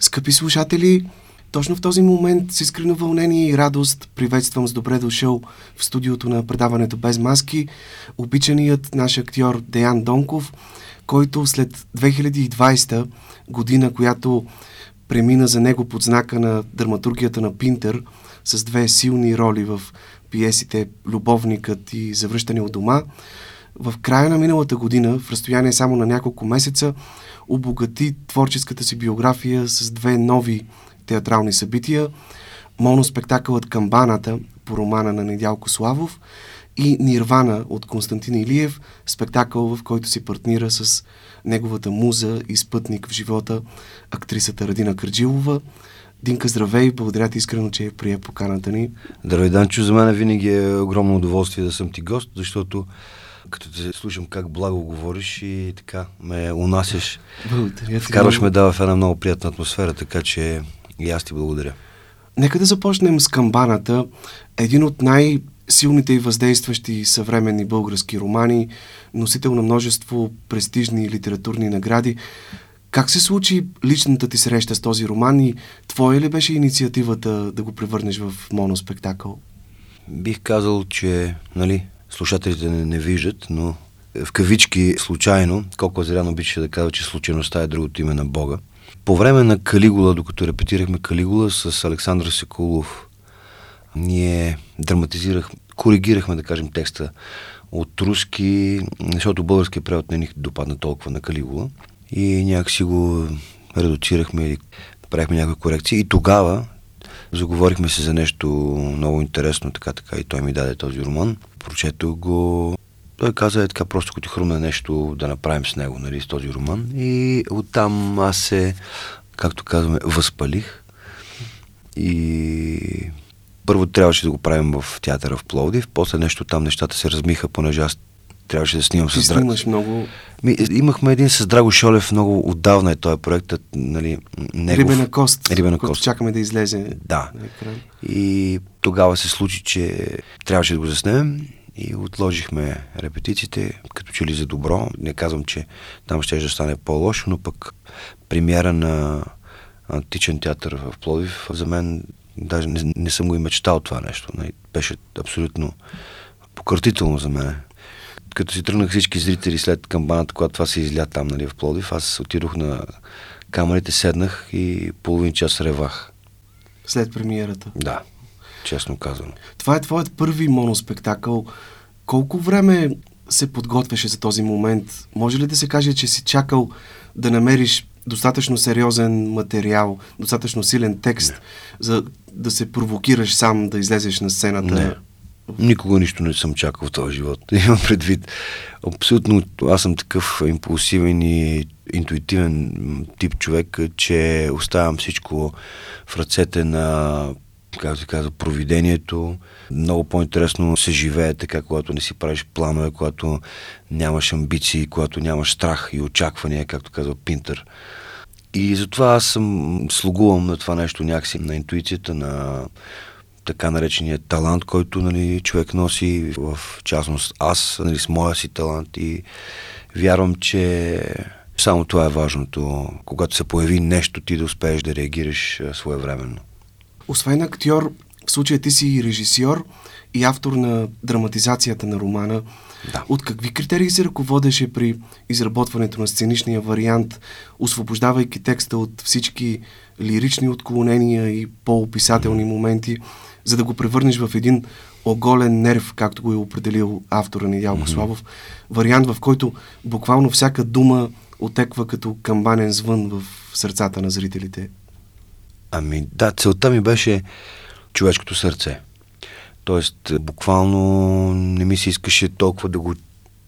Скъпи слушатели, точно в този момент с искрено вълнение и радост приветствам с добре дошъл в студиото на предаването Без маски обичаният наш актьор Деян Донков, който след 2020 година, която премина за него под знака на драматургията на Пинтер с две силни роли в пиесите Любовникът и Завръщане от дома, в края на миналата година, в разстояние само на няколко месеца, обогати творческата си биография с две нови театрални събития. Моноспектакълът Камбаната по романа на Недялко Славов и Нирвана от Константин Илиев, спектакъл, в който си партнира с неговата муза и спътник в живота, актрисата Радина Кърджилова. Динка, здравей! Благодаря ти искрено, че прие поканата ни. Здравей, Данчо! За мен винаги е огромно удоволствие да съм ти гост, защото като те слушам как благо говориш и така ме унасяш. Благодаря. Вкарваш ме да в една много приятна атмосфера, така че и аз ти благодаря. Нека да започнем с камбаната. Един от най- силните и въздействащи съвременни български романи, носител на множество престижни литературни награди. Как се случи личната ти среща с този роман и твоя ли беше инициативата да го превърнеш в моноспектакъл? Бих казал, че нали, слушателите не, не виждат, но в кавички случайно, колко Азерян обича да казва, че случайността е другото име на Бога. По време на Калигула, докато репетирахме Калигула с Александър Секулов, ние драматизирах, коригирахме, да кажем, текста от руски, защото българския превод не ни допадна толкова на Калигула. И някакси го редуцирахме или правихме някакви корекции. И тогава заговорихме се за нещо много интересно, така така и той ми даде този роман. Прочетох го. Той каза е така просто, като хрумна нещо да направим с него, нали, с този роман. И оттам аз се, както казваме, възпалих. И първо трябваше да го правим в театъра в Пловдив, после нещо там нещата се размиха, понеже аз трябваше да снимам Ти с Драго. много... Ми, имахме един с Драго Шолев, много отдавна е този проект, нали, негов. Рибена кост, Рибена кост. чакаме да излезе Да. И тогава се случи, че трябваше да го заснемем и отложихме репетициите, като че ли за добро. Не казвам, че там ще да стане по-лошо, но пък премиера на античен театър в Пловдив, за мен даже не, не съм го и мечтал това нещо. Нали, Беше абсолютно пократително за мен. Като си тръгнах всички зрители след камбаната, когато това се изля там нали, в Пловдив, аз отидох на камерите, седнах и половин час ревах. След премиерата. Да, честно казано. Това е твоят първи моноспектакъл. Колко време се подготвяше за този момент? Може ли да се каже, че си чакал да намериш достатъчно сериозен материал, достатъчно силен текст, Не. за да се провокираш сам да излезеш на сцената? Не. Никога нищо не съм чакал в този живот. Имам предвид. Абсолютно, аз съм такъв импулсивен и интуитивен тип човек, че оставям всичко в ръцете на как се казва, провидението. Много по-интересно се живее така, когато не си правиш планове, когато нямаш амбиции, когато нямаш страх и очаквания, както казва Пинтер. И затова аз съм слугувам на това нещо някакси, на интуицията, на така наречения талант, който нали, човек носи, в частност аз, нали, с моя си талант и вярвам, че само това е важното. Когато се появи нещо, ти да успееш да реагираш своевременно. Освен актьор, в случая ти си режисьор и автор на драматизацията на романа. Да. От какви критерии се ръководеше при изработването на сценичния вариант, освобождавайки текста от всички лирични отклонения и по-описателни моменти, за да го превърнеш в един оголен нерв, както го е определил автора Недялко Славов, вариант, в който буквално всяка дума отеква като камбанен звън в сърцата на зрителите. Ами да, целта ми беше човешкото сърце. Тоест, буквално не ми се искаше толкова да го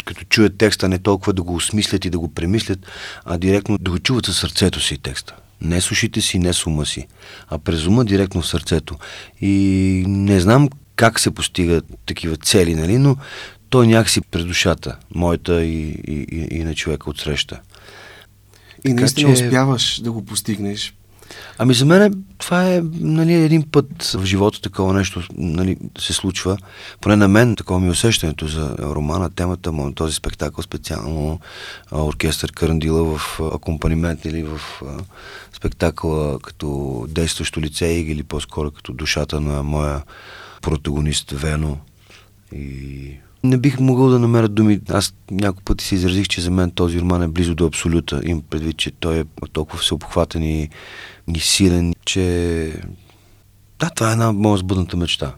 като чуят текста, не толкова да го осмислят и да го премислят, а директно да го чуват със сърцето си текста. Не с ушите си, не с ума си, а през ума директно в сърцето. И не знам как се постигат такива цели, нали, но той някакси през душата, моята и, и, и, и на човека от среща. И наистина че- успяваш да го постигнеш. Ами за мен това е нали, един път в живота такова нещо нали, се случва. Поне на мен такова ми е усещането за романа, темата му, този спектакъл специално оркестър Карандила в акомпанимент или в спектакъла като действащо лице или по-скоро като душата на моя протагонист Вено. И не бих могъл да намеря думи. Аз няколко пъти се изразих, че за мен този роман е близо до абсолюта. Им предвид, че той е толкова всеобхватен и, и силен, че да, това е една моя сбъдната мечта.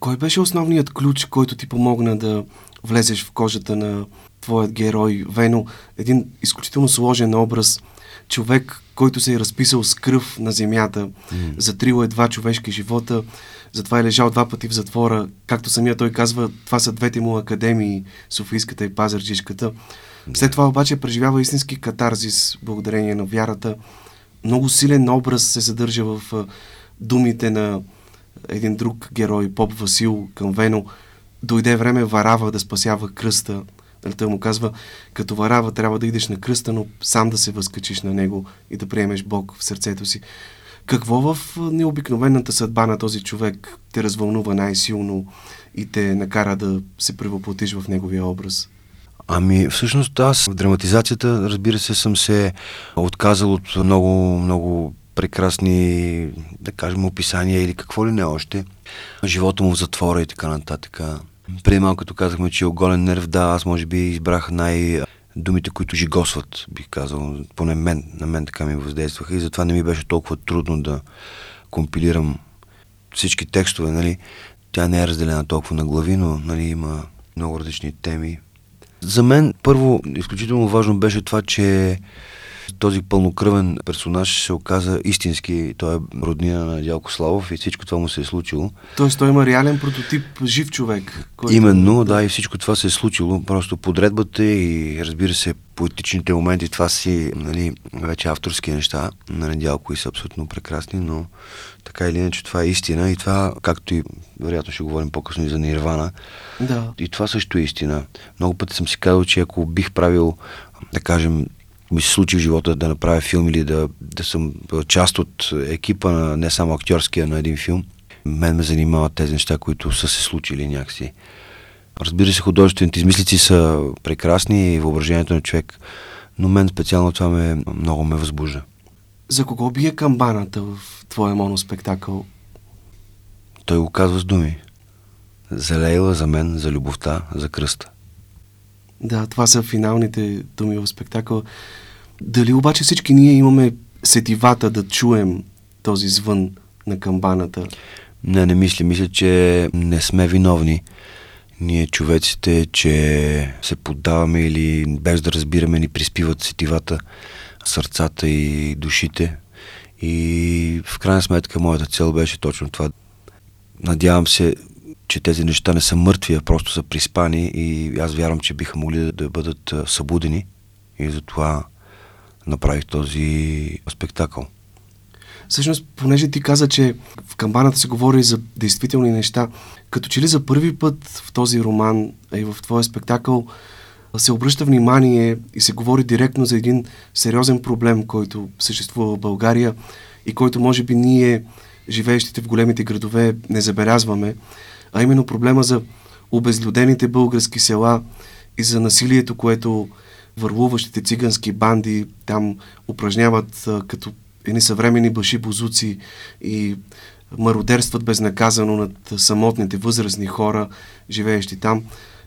Кой беше основният ключ, който ти помогна да влезеш в кожата на твоят герой Вено? Един изключително сложен образ, човек, който се е разписал с кръв на земята, mm. затрил е два човешки живота, затова е лежал два пъти в затвора. Както самия той казва, това са двете му академии, Софийската и Пазарджишката. След това обаче преживява истински катарзис, благодарение на вярата. Много силен образ се съдържа в думите на един друг герой, Поп Васил към Вено. Дойде време Варава да спасява кръста. Нали, той му казва, като Варава трябва да идеш на кръста, но сам да се възкачиш на него и да приемеш Бог в сърцето си. Какво в необикновената съдба на този човек те развълнува най-силно и те накара да се превъплатиш в неговия образ? Ами, всъщност аз в драматизацията, разбира се, съм се отказал от много, много прекрасни, да кажем, описания или какво ли не още. Живота му в затвора и така нататък. Преди малко, като казахме, че е оголен нерв, да, аз може би избрах най- думите, които жигосват, бих казал. Поне мен, на мен така ми въздействаха и затова не ми беше толкова трудно да компилирам всички текстове, нали. Тя не е разделена толкова на глави, но нали, има много различни теми. За мен първо изключително важно беше това, че този пълнокръвен персонаж се оказа истински. Той е роднина на Дялко Славов и всичко това му се е случило. Тоест той има реален прототип жив човек. Който... Именно, да, и всичко това се е случило. Просто подредбата и разбира се поетичните моменти, това си нали, вече авторски неща на Недялко и са абсолютно прекрасни, но така или иначе това е истина и това, както и вероятно ще говорим по-късно и за Нирвана, да. и това също е истина. Много пъти съм си казал, че ако бих правил, да кажем, ми се случи в живота да направя филм или да, да съм част от екипа на не само актьорския на един филм, мен ме занимават тези неща, които са се случили някакси. Разбира се, художествените измислици са прекрасни и въображението на човек, но мен специално това ме, много ме възбужда. За кого бие камбаната в твоя моноспектакъл? Той го казва с думи. За Лейла, за мен, за любовта, за кръста. Да, това са финалните думи в спектакъл. Дали обаче всички ние имаме сетивата да чуем този звън на камбаната? Не, не мисля. Мисля, че не сме виновни. Ние човеците, че се поддаваме или без да разбираме ни приспиват сетивата, сърцата и душите. И в крайна сметка моята цел беше точно това. Надявам се че тези неща не са мъртви, а просто са приспани и аз вярвам, че биха могли да, да бъдат събудени и затова направих този спектакъл. Всъщност, понеже ти каза, че в камбаната се говори за действителни неща, като че ли за първи път в този роман и в твоя спектакъл се обръща внимание и се говори директно за един сериозен проблем, който съществува в България и който може би ние, живеещите в големите градове, не забелязваме а именно проблема за обезлюдените български села и за насилието, което върлуващите цигански банди там упражняват а, като едни съвремени баши бозуци и мародерстват безнаказано над самотните възрастни хора, живеещи там.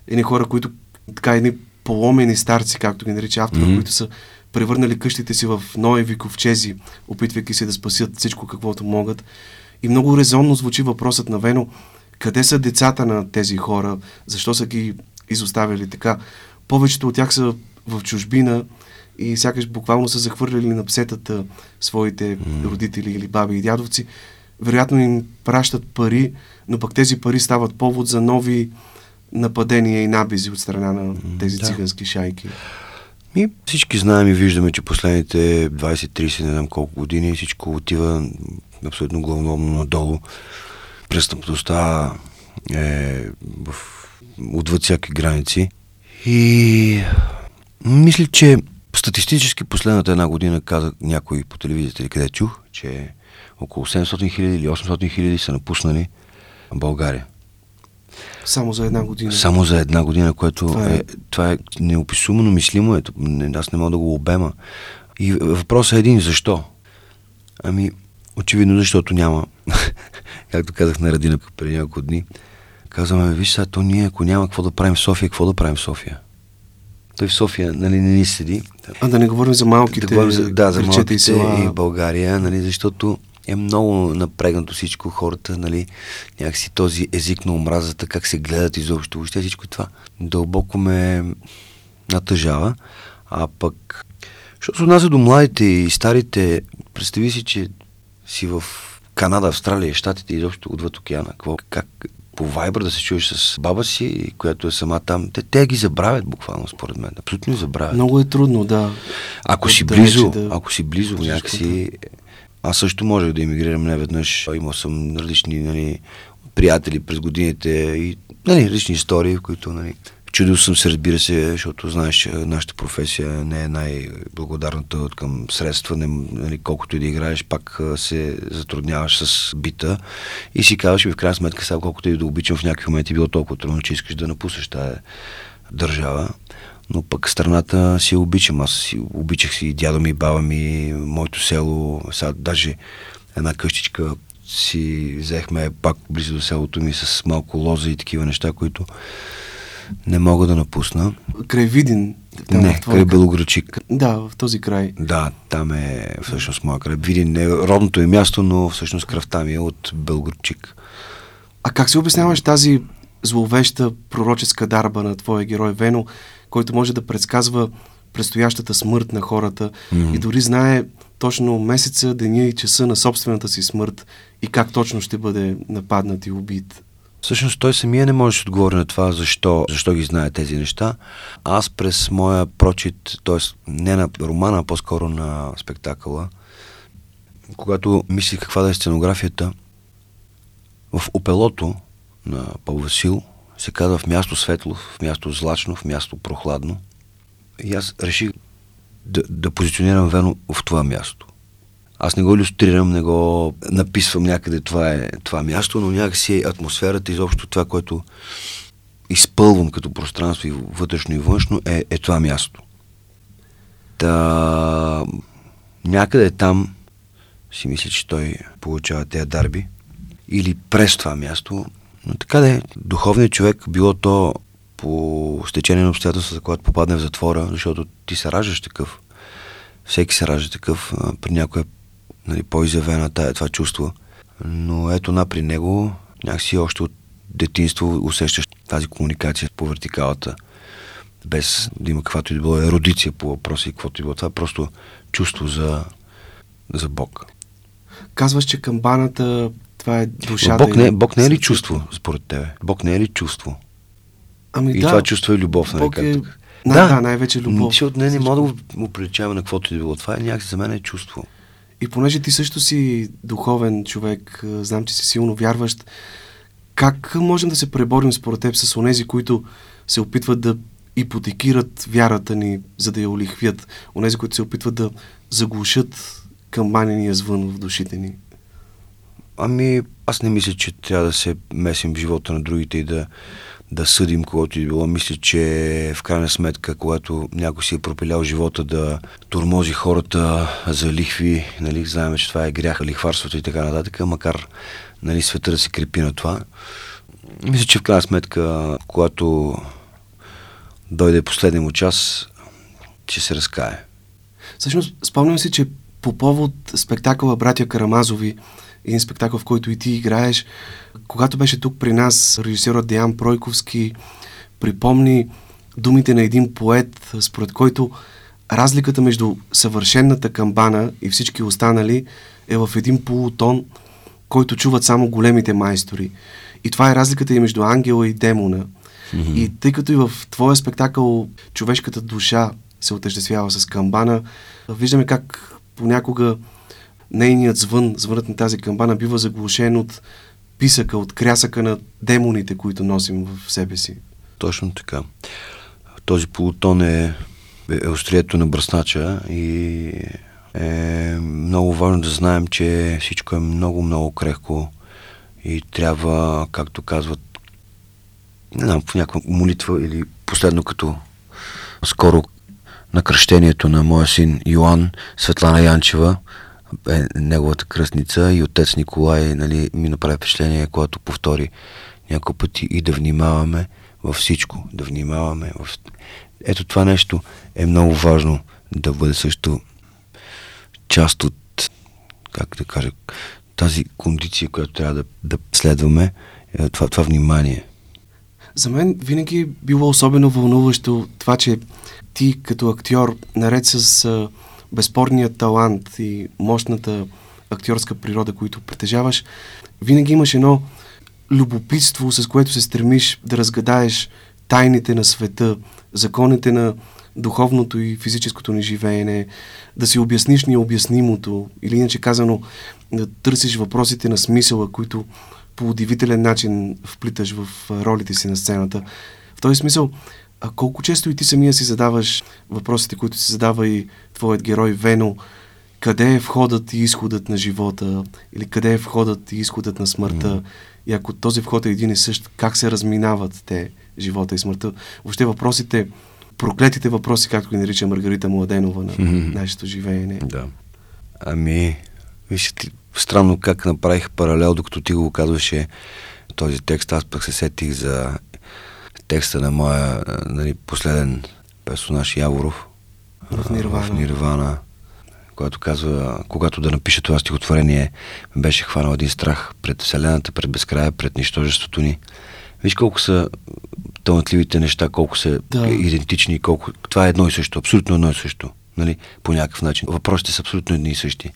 Едни хора, които така едни поломени старци, както ги нарича автора, mm-hmm. които са превърнали къщите си в ноеви ковчези, опитвайки се да спасят всичко каквото могат. И много резонно звучи въпросът на Вено, къде са децата на тези хора, защо са ги изоставили така. Повечето от тях са в чужбина и сякаш буквално са захвърляли на псетата своите mm. родители или баби и дядовци. Вероятно им пращат пари, но пък тези пари стават повод за нови нападения и набези от страна на тези да. цигански шайки. И всички знаем и виждаме, че последните 20-30, не знам колко години, всичко отива абсолютно главно надолу престъпността е в, отвъд всяки граници. И мисля, че Статистически последната една година каза някой по телевизията или къде чух, че около 700 хиляди или 800 хиляди са напуснали България. Само за една година. Само за една година, което това е, е, това е неописуемо мислимо. Е. Аз не мога да го обема. И въпросът е един, защо? Ами, очевидно, защото няма. Както казах на Радина преди няколко дни. Казваме, виж сега, то ние, ако няма какво да правим в София, какво да правим в София? Той в София, нали, не ни седи. А да не говорим за малките. Да, говорим за, да, за малките и, села... и България, нали, защото е много напрегнато всичко, хората, нали, някакси този език на омразата, как се гледат изобщо, въобще всичко това дълбоко ме натъжава, а пък, защото се отнася до младите и старите, представи си, че си в Канада, Австралия, Штатите и изобщо отвъд океана. Какво, как, по вайбър да се чуеш с баба си, която е сама там. Те, те ги забравят буквално, според мен. Абсолютно ги забравят. Много е трудно, да. Ако си близо, да... ако си близо някакси, аз също можех да иммигрирам не веднъж. Имал съм различни нали, приятели през годините и нали, различни истории, в които нали, Чудил съм се, разбира се, защото знаеш, нашата професия не е най-благодарната от към средства, не, нали, колкото и да играеш, пак се затрудняваш с бита и си казваш, в крайна сметка, сега колкото и да обичам в някакви моменти, било толкова трудно, че искаш да напуснеш тази държава. Но пък страната си обичам. Аз си обичах си дядо ми, баба ми, моето село. Сега даже една къщичка си взехме пак близо до селото ми с малко лоза и такива неща, които не мога да напусна. Край Видин? Там не, край край Белограчик. Да, в този край. Да, там е всъщност моя край. Видин е родното е място, но всъщност кръвта ми е от Белограчик. А как си обясняваш тази зловеща пророческа дарба на твоя герой Вено, който може да предсказва предстоящата смърт на хората mm-hmm. и дори знае точно месеца, деня и часа на собствената си смърт и как точно ще бъде нападнат и убит? Всъщност той самия не може да отговори на това, защо, защо ги знае тези неща. Аз през моя прочит, т.е. не на романа, а по-скоро на спектакъла, когато мислих каква да е сценографията, в опелото на Павел Васил се казва в място светло, в място злачно, в място прохладно. И аз реших да, да позиционирам Вено в това място. Аз не го иллюстрирам, не го написвам някъде това е това място, но някакси атмосферата, изобщо това, което изпълвам като пространство и вътрешно и външно е, е това място. Та, някъде там си мисля, че той получава тези дарби или през това място. Но така да е, духовният човек, било то по стечение на обстоятелствата, когато попадне в затвора, защото ти се раждаш такъв. Всеки се ражда такъв. При някой е нали, по-изявена тая, това чувство. Но ето на при него някакси още от детинство усещаш тази комуникация по вертикалата, без да има каквато и да било еродиция по въпроси и каквото и било. Това е просто чувство за, за Бог. Казваш, че камбаната това е душата. Бог не, Бог не е ли чувство, според тебе? Бог не е ли чувство? Ами и да. това чувство е любов, нали? Бог е... Да, да, най-вече любов. Защото не, не мога да го на каквото и да било. Това е някакси за мен е чувство. И понеже ти също си духовен човек, знам, че си силно вярващ, как можем да се преборим според теб с онези, които се опитват да ипотекират вярата ни, за да я олихвят, онези, които се опитват да заглушат камбанения звън в душите ни? Ами, аз не мисля, че трябва да се месим в живота на другите и да да съдим когото и било. Мисля, че в крайна сметка, когато някой си е пропилял живота да турмози хората за лихви, нали, знаем, че това е гряха, лихварството и така нататък, макар нали, света да се крепи на това. Мисля, че в крайна сметка, когато дойде последния му час, ще се разкае. Всъщност, спомням си, че по повод спектакъла Братя Карамазови, един спектакъл, в който и ти играеш, когато беше тук при нас, режисерът Деян Пройковски припомни думите на един поет, според който разликата между съвършенната камбана и всички останали е в един полутон, който чуват само големите майстори. И това е разликата и между ангела и демона. Mm-hmm. И тъй като и в твоя спектакъл човешката душа се отъждествява с камбана, виждаме как понякога нейният звън, звънът на тази камбана бива заглушен от писъка, от крясъка на демоните, които носим в себе си. Точно така. Този полутон е е острието на бръснача и е много важно да знаем, че всичко е много, много крехко и трябва, както казват, не знам, в някаква молитва или последно като скоро на кръщението на моя син Йоан, Светлана Янчева, е неговата кръстница и отец Николай нали, ми направи впечатление, когато повтори няколко пъти и да внимаваме във всичко, да внимаваме. В... Ето това нещо е много важно да бъде също част от, как да кажа, тази кондиция, която трябва да, да следваме, е това, това внимание. За мен винаги е било особено вълнуващо това, че ти като актьор, наред с а, безспорния талант и мощната актьорска природа, които притежаваш, винаги имаш едно любопитство, с което се стремиш да разгадаеш тайните на света, законите на духовното и физическото ни живеене, да си обясниш необяснимото, или иначе казано, да търсиш въпросите на смисъла, които по удивителен начин вплиташ в ролите си на сцената. В този смисъл, а колко често и ти самия си задаваш въпросите, които си задава и твоят герой Вено, къде е входът и изходът на живота, или къде е входът и изходът на смъртта, mm. и ако този вход е един и същ, как се разминават те, живота и смъртта. Въобще въпросите, проклетите въпроси, както ги нарича Маргарита Младенова на mm-hmm. нашето живеене. Да. Ами, вижте ти, странно как направих паралел, докато ти го казваше този текст, аз пък се сетих за текста на моя нали, последен персонаж Яворов в Нирвана. в Нирвана, който казва, когато да напиша това стихотворение, беше хванал един страх пред Вселената, пред безкрая, пред нищожеството ни. Виж колко са талантливите неща, колко са да. идентични, колко... Това е едно и също, абсолютно едно и също. Нали? По някакъв начин. Въпросите са абсолютно едни и същи.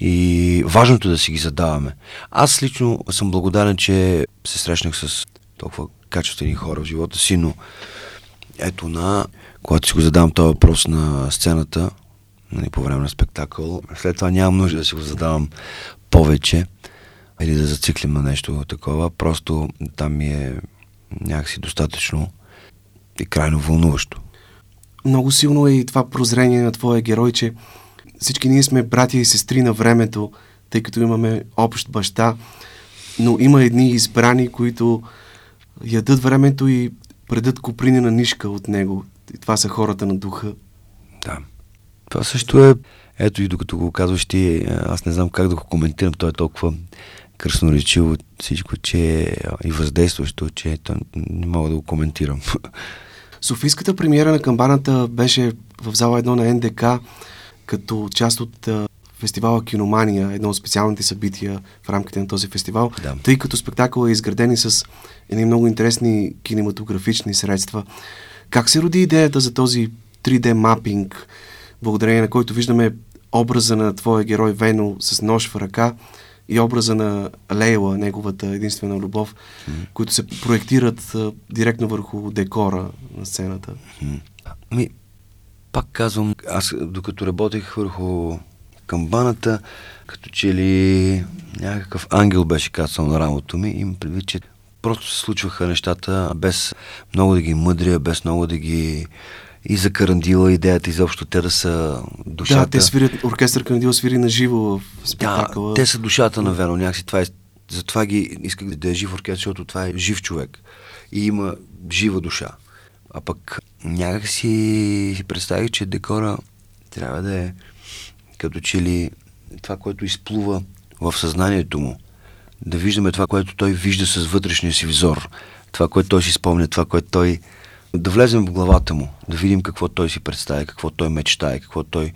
И важното е да си ги задаваме. Аз лично съм благодарен, че се срещнах с толкова качествени хора в живота си, но ето на, когато си го задавам този въпрос на сцената, нали, по време на спектакъл, след това нямам нужда да си го задавам повече или да зациклим на нещо такова, просто там ми е някакси достатъчно и крайно вълнуващо. Много силно е и това прозрение на твоя герой, че всички ние сме братя и сестри на времето, тъй като имаме общ баща, но има едни избрани, които ядат времето и предат куприни на нишка от него. И това са хората на духа. Да. Това също е... Ето и докато го казваш ти, аз не знам как да го коментирам. Той е толкова кръсноречиво всичко, че е и въздействащо, че не мога да го коментирам. Софийската премиера на камбаната беше в зала 1 на НДК като част от фестивала Киномания, едно от специалните събития в рамките на този фестивал, да. тъй като спектакъл е изграден и с едни много интересни кинематографични средства. Как се роди идеята за този 3D мапинг, благодарение на който виждаме образа на твоя герой Вено с нож в ръка и образа на Лейла, неговата единствена любов, mm. които се проектират а, директно върху декора на сцената? Mm. Ми, пак казвам, аз докато работех върху камбаната, като че ли някакъв ангел беше кацал на рамото ми. Им предвид, че просто се случваха нещата без много да ги мъдря, без много да ги и за Карандила идеята изобщо те да са душата. Да, те свирят, оркестър Карандила свири на живо в спектакъла. Да, те са душата на Вено, някакси това е, затова ги исках да е жив оркестър, защото това е жив човек и има жива душа. А пък някак си, си представих, че декора трябва да е като че ли това, което изплува в съзнанието му, да виждаме това, което той вижда с вътрешния си взор, това, което той си спомня, това, което той... Да влезем в главата му, да видим какво той си представя, какво той мечтае, какво той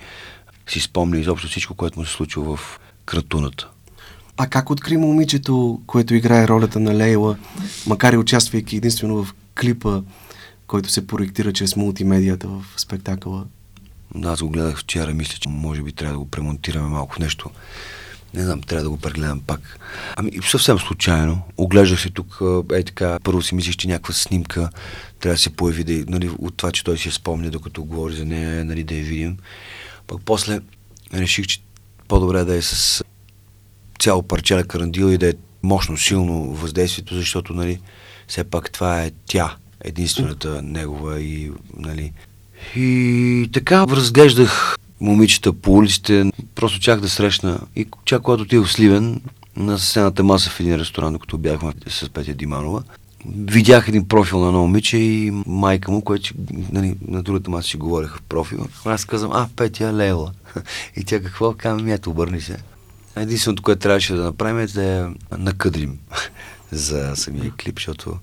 си спомня изобщо всичко, което му се случва в кратуната. А как откри момичето, което играе ролята на Лейла, макар и участвайки единствено в клипа, който се проектира чрез мултимедията в спектакъла? Аз го гледах вчера, мисля, че може би трябва да го премонтираме малко нещо. Не знам, трябва да го прегледам пак. Ами съвсем случайно. Оглеждах се тук, е така, първо си мислиш, че някаква снимка трябва да се появи, да, нали, от това, че той си я спомня, докато говори за нея, нали, да я видим. Пък после реших, че по-добре да е с цяло парче на карандил и да е мощно, силно въздействието, защото, нали, все пак това е тя, единствената негова и, нали, И така разглеждах момичета по улиците, просто чак да срещна. И чак когато отидох в Сливен, на сцената маса в един ресторант, докато бяхме с Петя Диманова, видях един профил на едно момиче и майка му, което нали, на другата маса си говореха в профила. Аз казвам, а, Петя Лейла. И тя какво? Казвам, ето, обърни се. Единственото, което трябваше да направим е да я накъдрим за самия клип, защото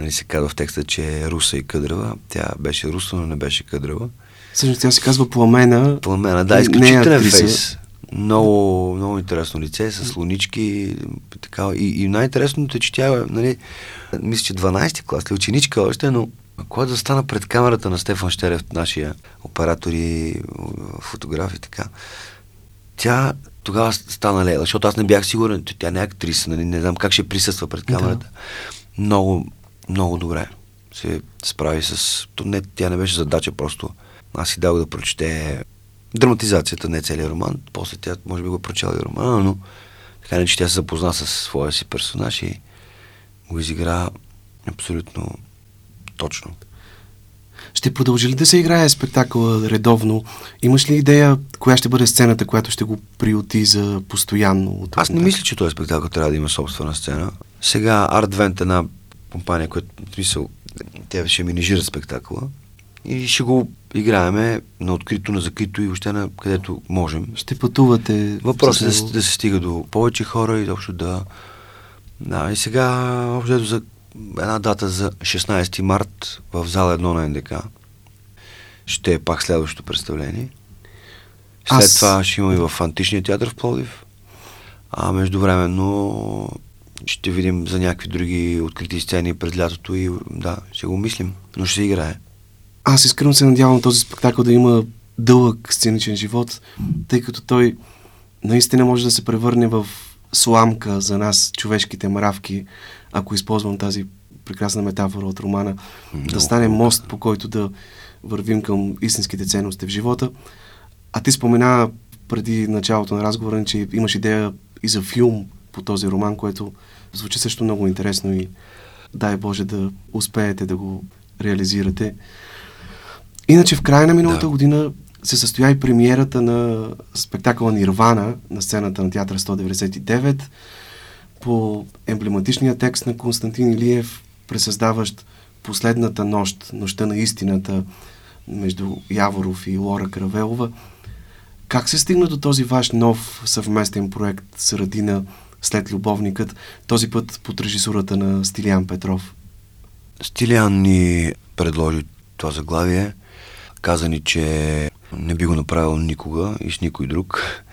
нали, се казва в текста, че е руса и къдрава. Тя беше руса, но не беше къдрава. Всъщност тя се казва Пламена. Пламена, да, изключителен фейс. Много, много интересно лице, с лунички. Така, и, и най-интересното е, че тя, нали, мисля, че 12-ти клас, е ученичка още, но когато застана пред камерата на Стефан Щерев, нашия оператор и фотограф и така, тя тогава стана лейла, защото аз не бях сигурен, че тя не е актриса, нали, не знам как ще присъства пред камерата. Да. Много, много добре се справи с... То не, тя не беше задача, просто аз си дал да прочете драматизацията, не целият роман. После тя може би го прочела и романа, но така не, че тя се запозна с своя си персонаж и го изигра абсолютно точно. Ще продължи ли да се играе спектакъла редовно? Имаш ли идея коя ще бъде сцената, която ще го приоти за постоянно? Аз не мисля, че този спектакъл трябва да има собствена сцена. Сега Art една компания, която, в смисъл, тя ще менежира спектакъла и ще го играеме на открито, на закрито и въобще на където можем. Ще пътувате. Въпросът е да, да се стига до повече хора и общо да... Да, и сега общо за една дата за 16 март в зала 1 на НДК. Ще е пак следващото представление. След Аз... това ще има и в Античния театър в Пловдив. А междувременно ще видим за някакви други открити сцени през лятото и да, ще го мислим, но ще се играе. Аз искрено се надявам този спектакъл да има дълъг сценичен живот, тъй като той наистина може да се превърне в сламка за нас, човешките мравки, ако използвам тази прекрасна метафора от романа, Много да стане мост, по който да вървим към истинските ценности в живота. А ти спомена преди началото на разговора, че имаш идея и за филм по този роман, което звучи също много интересно и дай Боже да успеете да го реализирате. Иначе в края на миналата да. година се състоя и премиерата на спектакъла Нирвана на сцената на театъра 199 по емблематичния текст на Константин Илиев, пресъздаващ последната нощ, нощта на истината между Яворов и Лора Кравелова. Как се стигна до този ваш нов съвместен проект с Радина след Любовникът, този път под режисурата на Стилиан Петров? Стилиан ни предложи това заглавие. Каза ни, че не би го направил никога и с никой друг.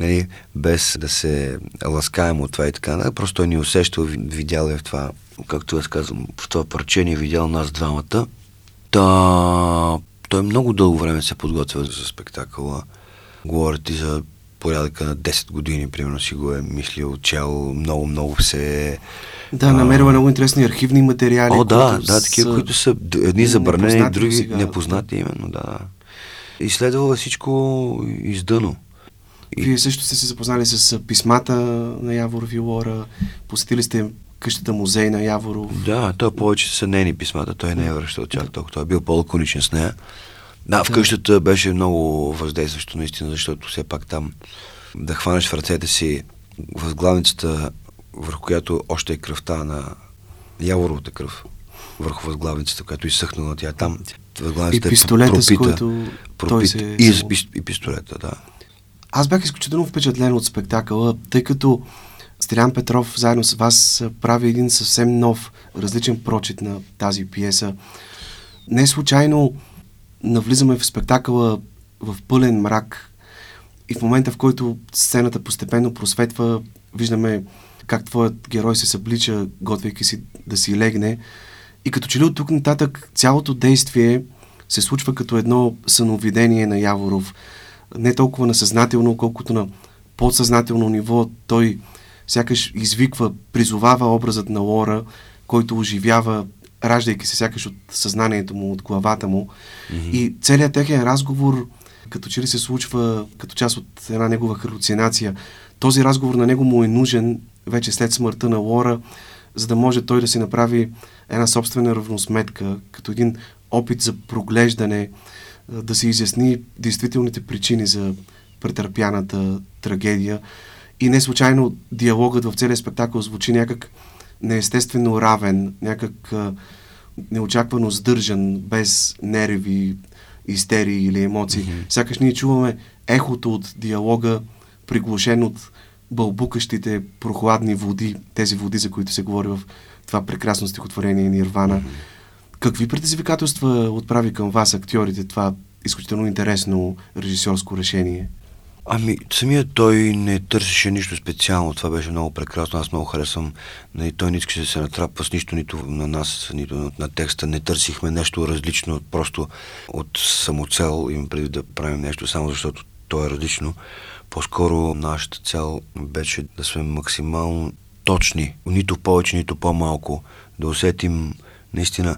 Нали, без да се ласкаем от това и така. Да, просто той ни усещал, видял е в това, както аз казвам, в това парчение видял нас двамата. Та, той много дълго време се подготвя за спектакъла. Говорят и за порядъка на 10 години, примерно си го е мислил, чел, много, много се... Да, намерила много интересни архивни материали. О, да, да, такива, са... които са едни забранени, други сега. непознати именно, да. Изследвала всичко издъно. И... Вие също сте се запознали с писмата на Яворов и Лора, посетили сте къщата музей на Яворов. Да, той повече са нейни писмата, той не е връщал чак толкова, той е бил по-лаконичен с нея. Да, в къщата беше много въздействащо наистина, защото все пак там да хванеш в ръцете си възглавницата, върху която още е кръвта на Яворовата кръв, върху възглавницата, която е изсъхнала тя там. Възглавницата и пистолета, е пропита, с който пропита, той се... И, и, и пистолета, да. Аз бях изключително впечатлен от спектакъла, тъй като Стилян Петров заедно с вас прави един съвсем нов, различен прочит на тази пиеса. Не случайно навлизаме в спектакъла в пълен мрак и в момента, в който сцената постепенно просветва, виждаме как твоят герой се съблича, готвейки си да си легне. И като че ли от тук нататък цялото действие се случва като едно съновидение на Яворов. Не толкова на съзнателно, колкото на подсъзнателно ниво. Той сякаш извиква, призовава образът на Лора, който оживява раждайки се сякаш от съзнанието му, от главата му. Mm-hmm. И целият техен разговор, като че ли се случва като част от една негова халюцинация, този разговор на него му е нужен вече след смъртта на Лора, за да може той да си направи една собствена равносметка, като един опит за проглеждане, да се изясни действителните причини за претърпяната трагедия. И не случайно диалогът в целия спектакъл звучи някак неестествено равен, някак а, неочаквано сдържан, без нерви, истерии или емоции. Mm-hmm. Сякаш ние чуваме ехото от диалога, приглушен от бълбукащите прохладни води, тези води, за които се говори в това прекрасно стихотворение Нирвана. Mm-hmm. Какви предизвикателства отправи към вас актьорите това изключително интересно режисьорско решение? Ами, самият той не търсеше нищо специално. Това беше много прекрасно. Аз много харесвам. Нали, той не искаше да се натрапва с нищо, нито на нас, нито на текста. Не търсихме нещо различно, просто от самоцел. Имам преди да правим нещо само защото то е различно. По-скоро нашата цел беше да сме максимално точни. Нито повече, нито по-малко. Да усетим наистина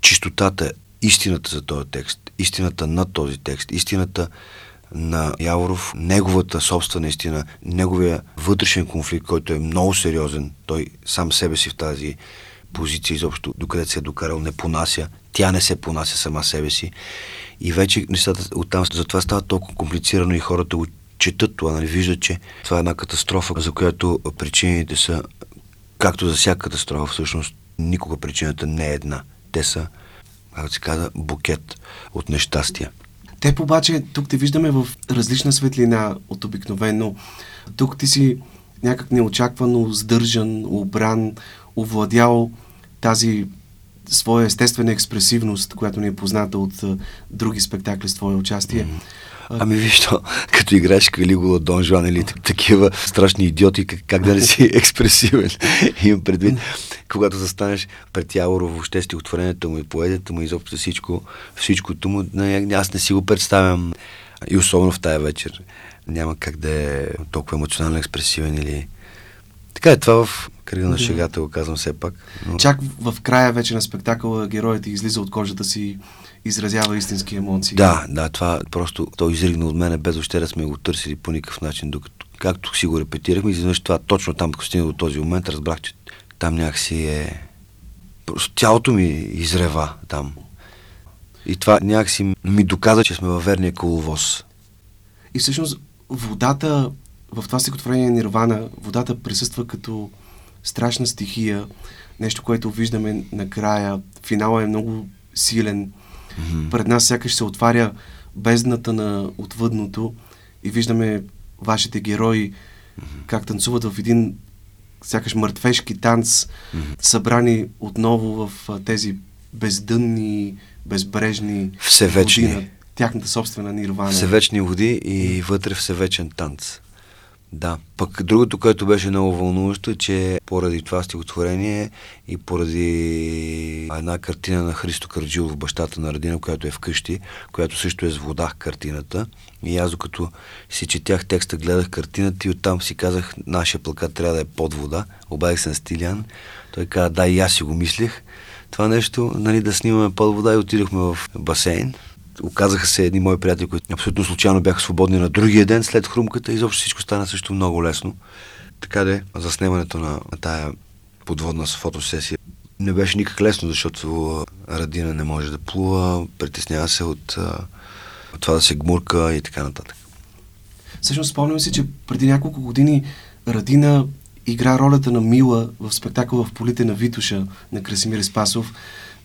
чистотата, истината за този текст, истината на този текст, истината на Яворов, неговата собствена истина, неговия вътрешен конфликт, който е много сериозен, той сам себе си в тази позиция изобщо, докъде се е докарал, не понася, тя не се понася сама себе си. И вече нещата оттам, затова става толкова комплицирано и хората го четат това, нали, виждат, че това е една катастрофа, за която причините са, както за всяка катастрофа, всъщност никога причината не е една. Те са, както се казва, букет от нещастия. Те обаче тук те виждаме в различна светлина от обикновено. Тук ти си някак неочаквано сдържан, обран, овладял тази своя естествена експресивност, която ни е позната от други спектакли с твое участие. Mm-hmm. Ами виж то, като играеш Калигула, Дон Жуан или такива страшни идиоти, как, как да не си експресивен. Имам предвид, когато застанеш пред Яворо, въобще стихотворението му и поезията му, изобщо всичко, всичкото му, аз не си го представям. И особено в тая вечер. Няма как да е толкова емоционално експресивен или... Така е, това в кръга на шегата го казвам все пак. Но... Чак в края вече на спектакъла героят излиза от кожата си изразява истински емоции. Да, да, това просто той изригна от мене, без още да сме го търсили по никакъв начин, докато както си го репетирахме, изведнъж това точно там, като стигна до този момент, разбрах, че там някакси е... Просто цялото ми изрева там. И това някакси ми доказа, че сме във верния коловоз. И всъщност водата в това стихотворение Нирвана, водата присъства като страшна стихия, нещо, което виждаме накрая. Финала е много силен. Mm-hmm. Пред нас сякаш се отваря бездната на отвъдното и виждаме вашите герои mm-hmm. как танцуват в един сякаш мъртвешки танц, mm-hmm. събрани отново в тези бездънни, безбрежни Всевечни. води на тяхната собствена нирвана. Всевечни води и вътре всевечен танц. Да. Пък другото, което беше много вълнуващо, е, че поради това стихотворение и поради една картина на Христо Карджилов, бащата на Радина, която е вкъщи, която също е с вода картината. И аз докато си четях текста, гледах картината и оттам си казах, нашия плакат трябва да е под вода. Обадих се на Стилян. Той каза, да, и аз си го мислех. Това нещо, нали, да снимаме под вода и отидохме в басейн оказаха се едни мои приятели, които абсолютно случайно бяха свободни на другия ден след хрумката изобщо всичко стана също много лесно. Така де, заснемането на, на тая подводна фотосесия не беше никак лесно, защото Радина не може да плува, притеснява се от, от това да се гмурка и така нататък. Всъщност спомням си, че преди няколко години Радина игра ролята на Мила в спектакъл в полите на Витуша на Красимир Спасов.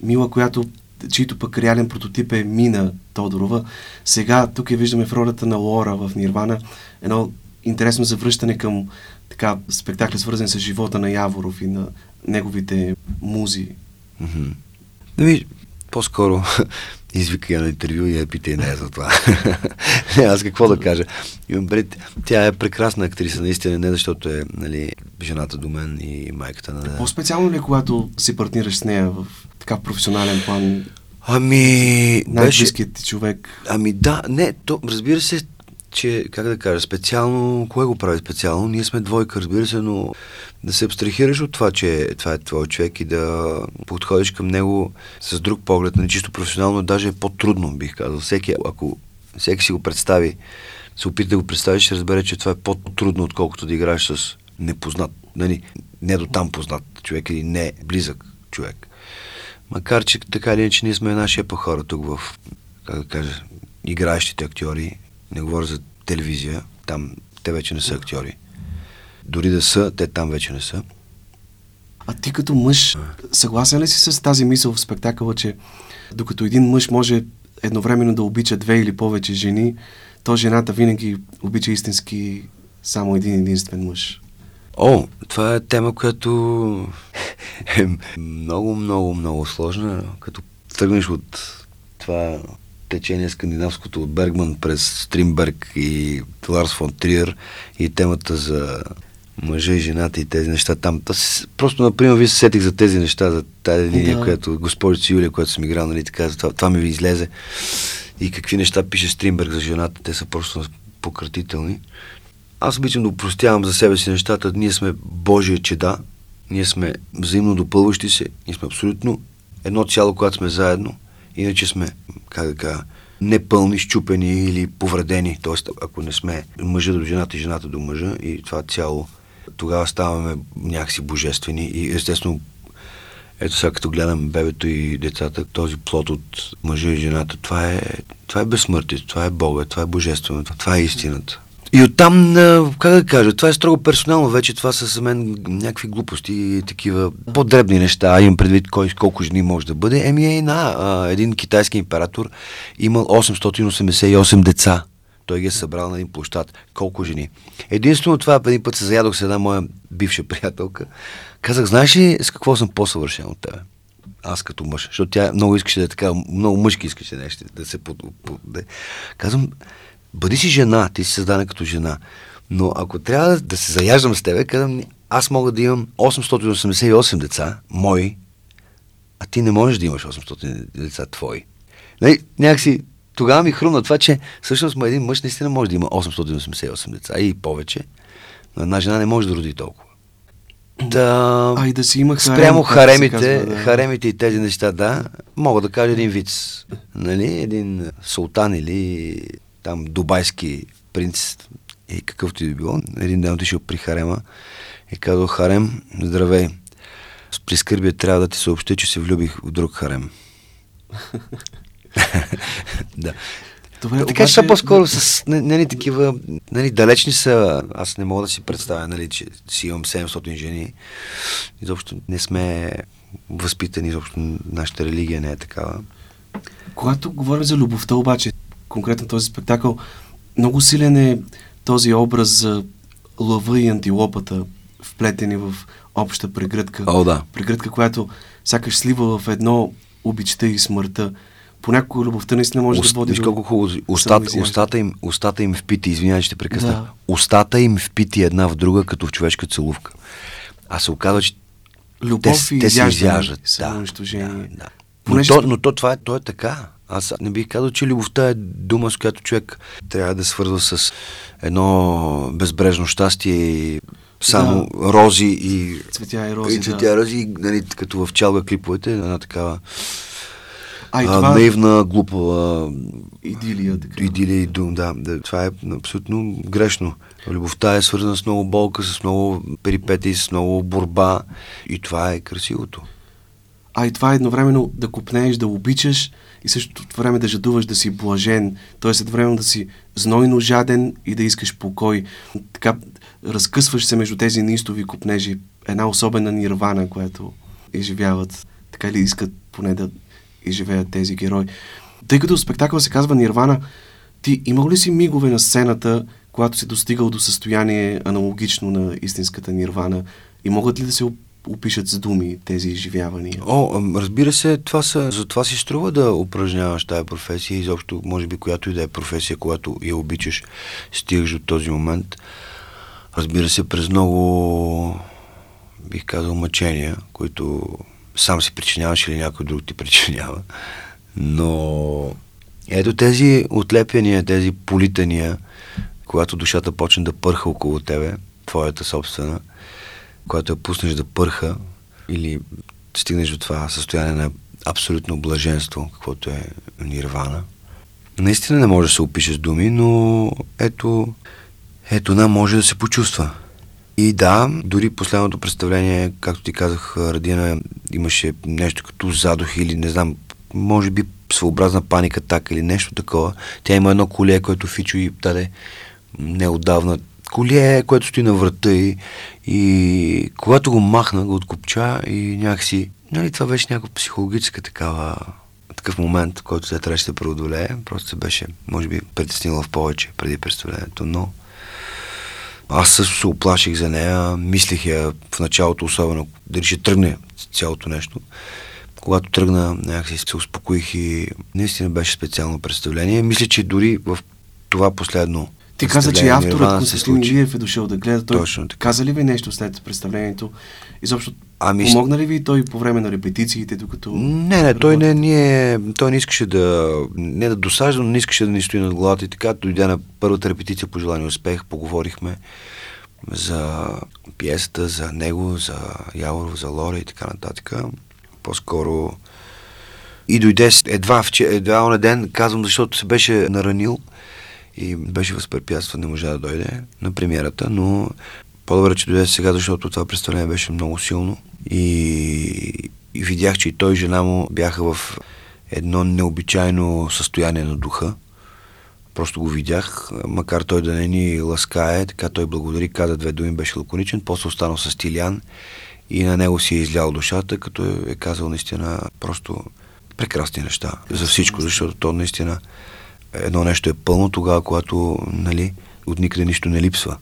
Мила, която чийто пък реален прототип е Мина Тодорова. Сега тук я виждаме в ролята на Лора в Нирвана. Едно интересно завръщане към така, спектакли, свързани с живота на Яворов и на неговите музи. Mm-hmm. Ами, по-скоро извика я на интервю и я пита и не е за това. аз какво да кажа? Имам пред, тя е прекрасна актриса, наистина, не защото е нали, жената до мен и майката на... По-специално ли е, когато си партнираш с нея в така професионален план? Ами... Най-близкият ти човек. Ами да, не, то разбира се, че, как да кажа, специално, кое го прави специално? Ние сме двойка, разбира се, но да се абстрахираш от това, че това е твой човек и да подходиш към него с друг поглед, на нали, чисто професионално, даже е по-трудно, бих казал. Всеки, ако всеки си го представи, се опита да го представиш, ще разбере, че това е по-трудно, отколкото да играеш с непознат, нали, не до там познат човек или не близък човек. Макар, че така или иначе ние сме нашия по хора тук в как да кажа, играещите актьори, не говоря за телевизия, там те вече не са актьори. Дори да са, те там вече не са. А ти като мъж, съгласен ли си с тази мисъл в спектакъла, че докато един мъж може едновременно да обича две или повече жени, то жената винаги обича истински само един единствен мъж? О, това е тема, която е много, много, много сложна. Като тръгнеш от това течение скандинавското от Бергман през Стримберг и Ларс фон Триер и темата за мъжа и жената и тези неща там. Просто, например, ви се сетих за тези неща, за тази линия, да. която госпожица Юлия, която съм играл, нали, така, това, това ми ви излезе. И какви неща пише Стримберг за жената, те са просто пократителни. Аз обичам да упростявам за себе си нещата. Ние сме Божия чеда, ние сме взаимно допълващи се, ние сме абсолютно едно цяло, когато сме заедно. Иначе сме, как да кажа, непълни, щупени или повредени. Тоест, ако не сме мъжа до жената и жената до мъжа и това цяло, тогава ставаме някакси божествени и естествено ето сега като гледам бебето и децата, този плод от мъжа и жената, това е, това е безсмъртие, това е Бога, това е божествено, това е истината. И оттам, как да кажа, това е строго персонално вече, това са за мен някакви глупости и такива по-дребни неща. Имам предвид кой, колко жени може да бъде. Еми е на един китайски император имал 888 деца. Той ги е събрал на един площад. Колко жени? Единствено това, един път се заядох с една моя бивша приятелка. Казах, знаеш ли с какво съм по-съвършен от тебе? Аз като мъж, защото тя много искаше да е така, много мъжки искаше нещо, да се под... Да... Казвам, бъди си жена, ти си създана като жена. Но ако трябва да се заяждам с тебе, казвам, аз мога да имам 888 деца, мои, а ти не можеш да имаш 800 деца твои. Нали, някакси тогава ми хрумна това, че всъщност един мъж наистина може да има 888 деца и повече, но една жена не може да роди толкова. Да, а и да си има харем, спрямо харемите, казва, да. харемите и тези неща, да, мога да кажа един виц. Нали? Един султан или там дубайски принц и какъвто и да било. Един ден отишъл при Харема и казал Харем, здравей, с прискърбие трябва да ти съобщя, че се влюбих в друг Харем. да. Добре, така че са по-скоро с нали, такива, нали, далечни са, аз не мога да си представя, нали, че си имам 700 жени. Изобщо не сме възпитани, изобщо нашата религия не е такава. Когато говорим за любовта обаче, конкретно този спектакъл, много силен е този образ за лъва и антилопата, вплетени в обща прегръдка. О, да. Прегръдка, която сякаш слива в едно обичта и смъртта. Понякога любовта наистина може Уст, да води Виж колко хубаво. Устата, устата, им, устата им впити, извинявай, ще прекъсна. Да. Устата им впити една в друга, като в човешка целувка. А се оказва, че Любов те, и те се изяждат. Да, да, да. Но, то, но то, това е, то е така. Аз не бих казал, че любовта е дума, с която човек трябва да свързва с едно безбрежно щастие и само да. рози и... Цветя и рози, и цветя да. рози, нали, като в чалга клиповете, една такава а, и това... наивна, глупава идилия. Така. Идилия и дум, да, да. Това е абсолютно грешно. Любовта е свързана с много болка, с много перипетии, с много борба и това е красивото а и това е едновременно да купнееш, да обичаш и същото време да жадуваш да си блажен, т.е. едновременно да си знойно жаден и да искаш покой. Така разкъсваш се между тези неистови купнежи. Една особена нирвана, която изживяват, така ли искат поне да изживеят тези герои. Тъй като спектакъл се казва Нирвана, ти имал ли си мигове на сцената, когато си достигал до състояние аналогично на истинската нирвана и могат ли да се опишат с думи тези изживявания? О, разбира се, това са, за това си струва да упражняваш тази професия, изобщо, може би, която и да е професия, която я обичаш, стигаш до този момент. Разбира се, през много, бих казал, мъчения, които сам си причиняваш или някой друг ти причинява. Но ето тези отлепяния, тези политания, когато душата почне да пърха около тебе, твоята собствена, когато я пуснеш да пърха или стигнеш до това състояние на абсолютно блаженство, каквото е нирвана. Наистина не може да се опише с думи, но ето, ето на може да се почувства. И да, дори последното представление, както ти казах, Радина имаше нещо като задух или не знам, може би своеобразна паника така или нещо такова. Тя има едно коле, което Фичо и даде неодавна. Коле, което стои на врата и, и когато го махна, го откопча и някакси, нали, това беше някаква психологическа такава такъв момент, който тя трябваше да преодолее. Просто се беше, може би, притеснила в повече преди представлението, но аз също се оплаших за нея, мислих я в началото, особено дали ще тръгне цялото нещо. Когато тръгна, някакси се успокоих и наистина беше специално представление. Мисля, че дори в това последно ти каза, че авторът Константин Илиев е дошъл да гледа. Той Точно така. каза ли ви нещо след представлението? Изобщо ами... помогна ли ви той по време на репетициите, докато... Не, не, той не, ние, той не искаше да... Не да досажда, но не искаше да ни стои над главата и така. Дойде на първата репетиция по желание успех, поговорихме за пиесата, за него, за Яворов, за Лора и така нататък. По-скоро и дойде едва, в, едва на ден, казвам, защото се беше наранил и беше възпрепятстван, не можа да дойде на премиерата, но по-добре, че дойде сега, защото това представление беше много силно и, и видях, че и той и жена му бяха в едно необичайно състояние на духа. Просто го видях, макар той да не ни ласкае, така той благодари, каза две думи, беше лаконичен, после останал с Тилян и на него си е излял душата, като е казал наистина просто прекрасни неща за всичко, защото то наистина едно нещо е пълно тогава, когато нали, от никъде нищо не липсва.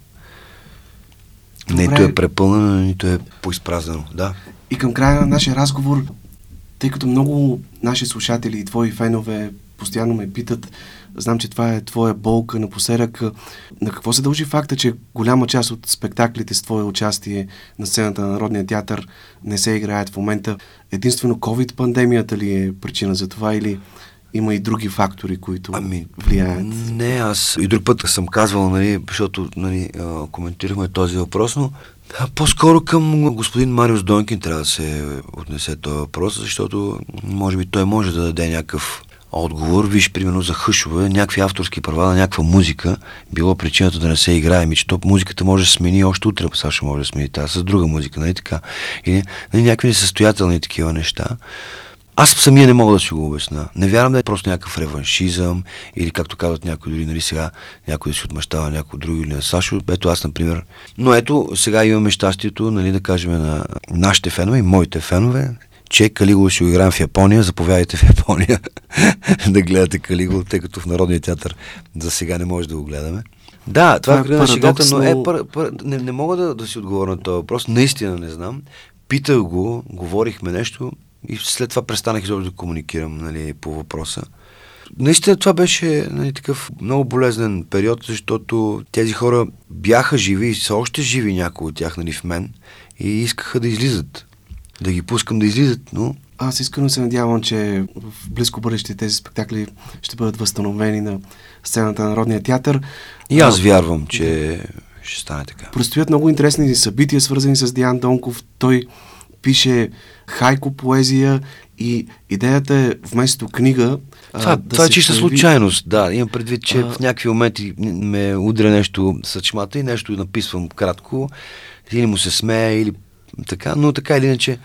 Добре. Нито е препълнено, нито е поизпразнено. Да. И към края на нашия разговор, тъй като много наши слушатели и твои фенове постоянно ме питат, знам, че това е твоя болка напоследък. На какво се дължи факта, че голяма част от спектаклите с твое участие на сцената на Народния театър не се играят в момента? Единствено COVID-пандемията ли е причина за това или има и други фактори, които ами, влияят. Не, аз и друг път съм казвал, нали, защото нали, коментирахме този въпрос, но а, по-скоро към господин Мариус Донкин трябва да се отнесе този въпрос, защото може би той може да даде някакъв отговор. Виж, примерно за хъшове, някакви авторски права на някаква музика, било причината да не се играе, ми, че то музиката може да смени още утре, Саша може да смени тази с друга музика, нали така? И нали, някакви несъстоятелни такива неща. Аз самия не мога да си го обясна. Не вярвам да е просто някакъв реваншизъм или както казват някои дори, нали сега някой да си отмъщава някой друг или на Сашо. Ето аз, например. Но ето, сега имаме щастието, нали, да кажем на нашите фенове и моите фенове, че Калиго ще го играем в Япония. Заповядайте в Япония да гледате Калиго, тъй като в Народния театър за сега не може да го гледаме. Да, това, това е на шегата, но е, пар, пар, не, не мога да, да си отговоря на този въпрос. Наистина не знам. Питах го, говорихме нещо, и след това престанах изобщо да комуникирам нали, по въпроса. Наистина това беше нали, такъв много болезнен период, защото тези хора бяха живи и са още живи някои от тях нали, в мен и искаха да излизат. Да ги пускам да излизат, но... Аз искрено се надявам, че в близко бъдеще тези спектакли ще бъдат възстановени на сцената на Народния театър. И аз вярвам, че ще стане така. Предстоят много интересни събития, свързани с Диан Донков. Той пише хайко поезия и идеята е вместо книга. Това, а, да това е чиста появи... случайност, да. Имам предвид, че а... в някакви моменти ме удря нещо с чмата и нещо написвам кратко. Или му се смея, или така, но така или иначе.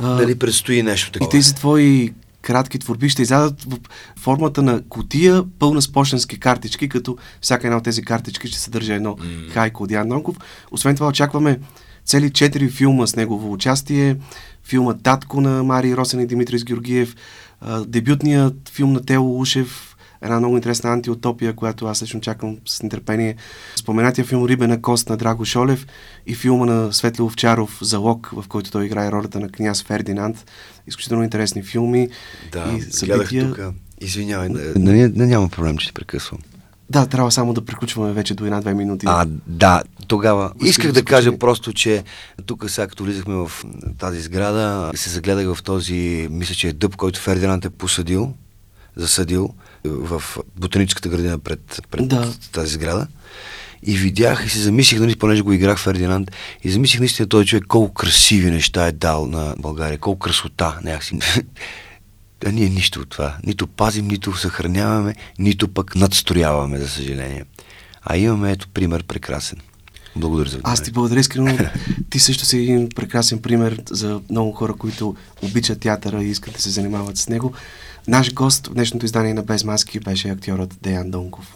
А... Дали предстои нещо такова. И тези твои кратки творби ще излязат в формата на котия, пълна с почтенски картички, като всяка една от тези картички ще съдържа едно mm. хайко от Ян Нонков. Освен това очакваме цели четири филма с негово участие. Филма Татко на Мари Росен и Димитрис Георгиев, дебютният филм на Тело Ушев, една много интересна антиутопия, която аз лично чакам с нетърпение. Споменатия филм Рибена кост на Драго Шолев и филма на Светли Овчаров Залог, в който той играе ролята на княз Фердинанд. Изключително интересни филми да, и събития. тук. Извинявай, не, не, не, няма проблем, че те прекъсвам. Да, трябва само да приключваме вече до една-две минути. А, да, тогава Исках, исках да, да кажа просто, че тук сега като влизахме в тази сграда, се загледах в този, мисля, че е дъб, който Фердинанд е посадил, засадил в ботаническата градина пред, пред да. тази сграда. И видях и се замислих, нали, понеже го играх Фердинанд, и замислих наистина този човек колко красиви неща е дал на България, колко красота някакси. А ние нищо от това. Нито пазим, нито съхраняваме, нито пък надстрояваме, за съжаление. А имаме ето пример прекрасен. Благодаря за Аз ти благодаря искрено. ти също си един прекрасен пример за много хора, които обичат театъра и искат да се занимават с него. Наш гост в днешното издание на Без маски беше актьорът Деян Донков.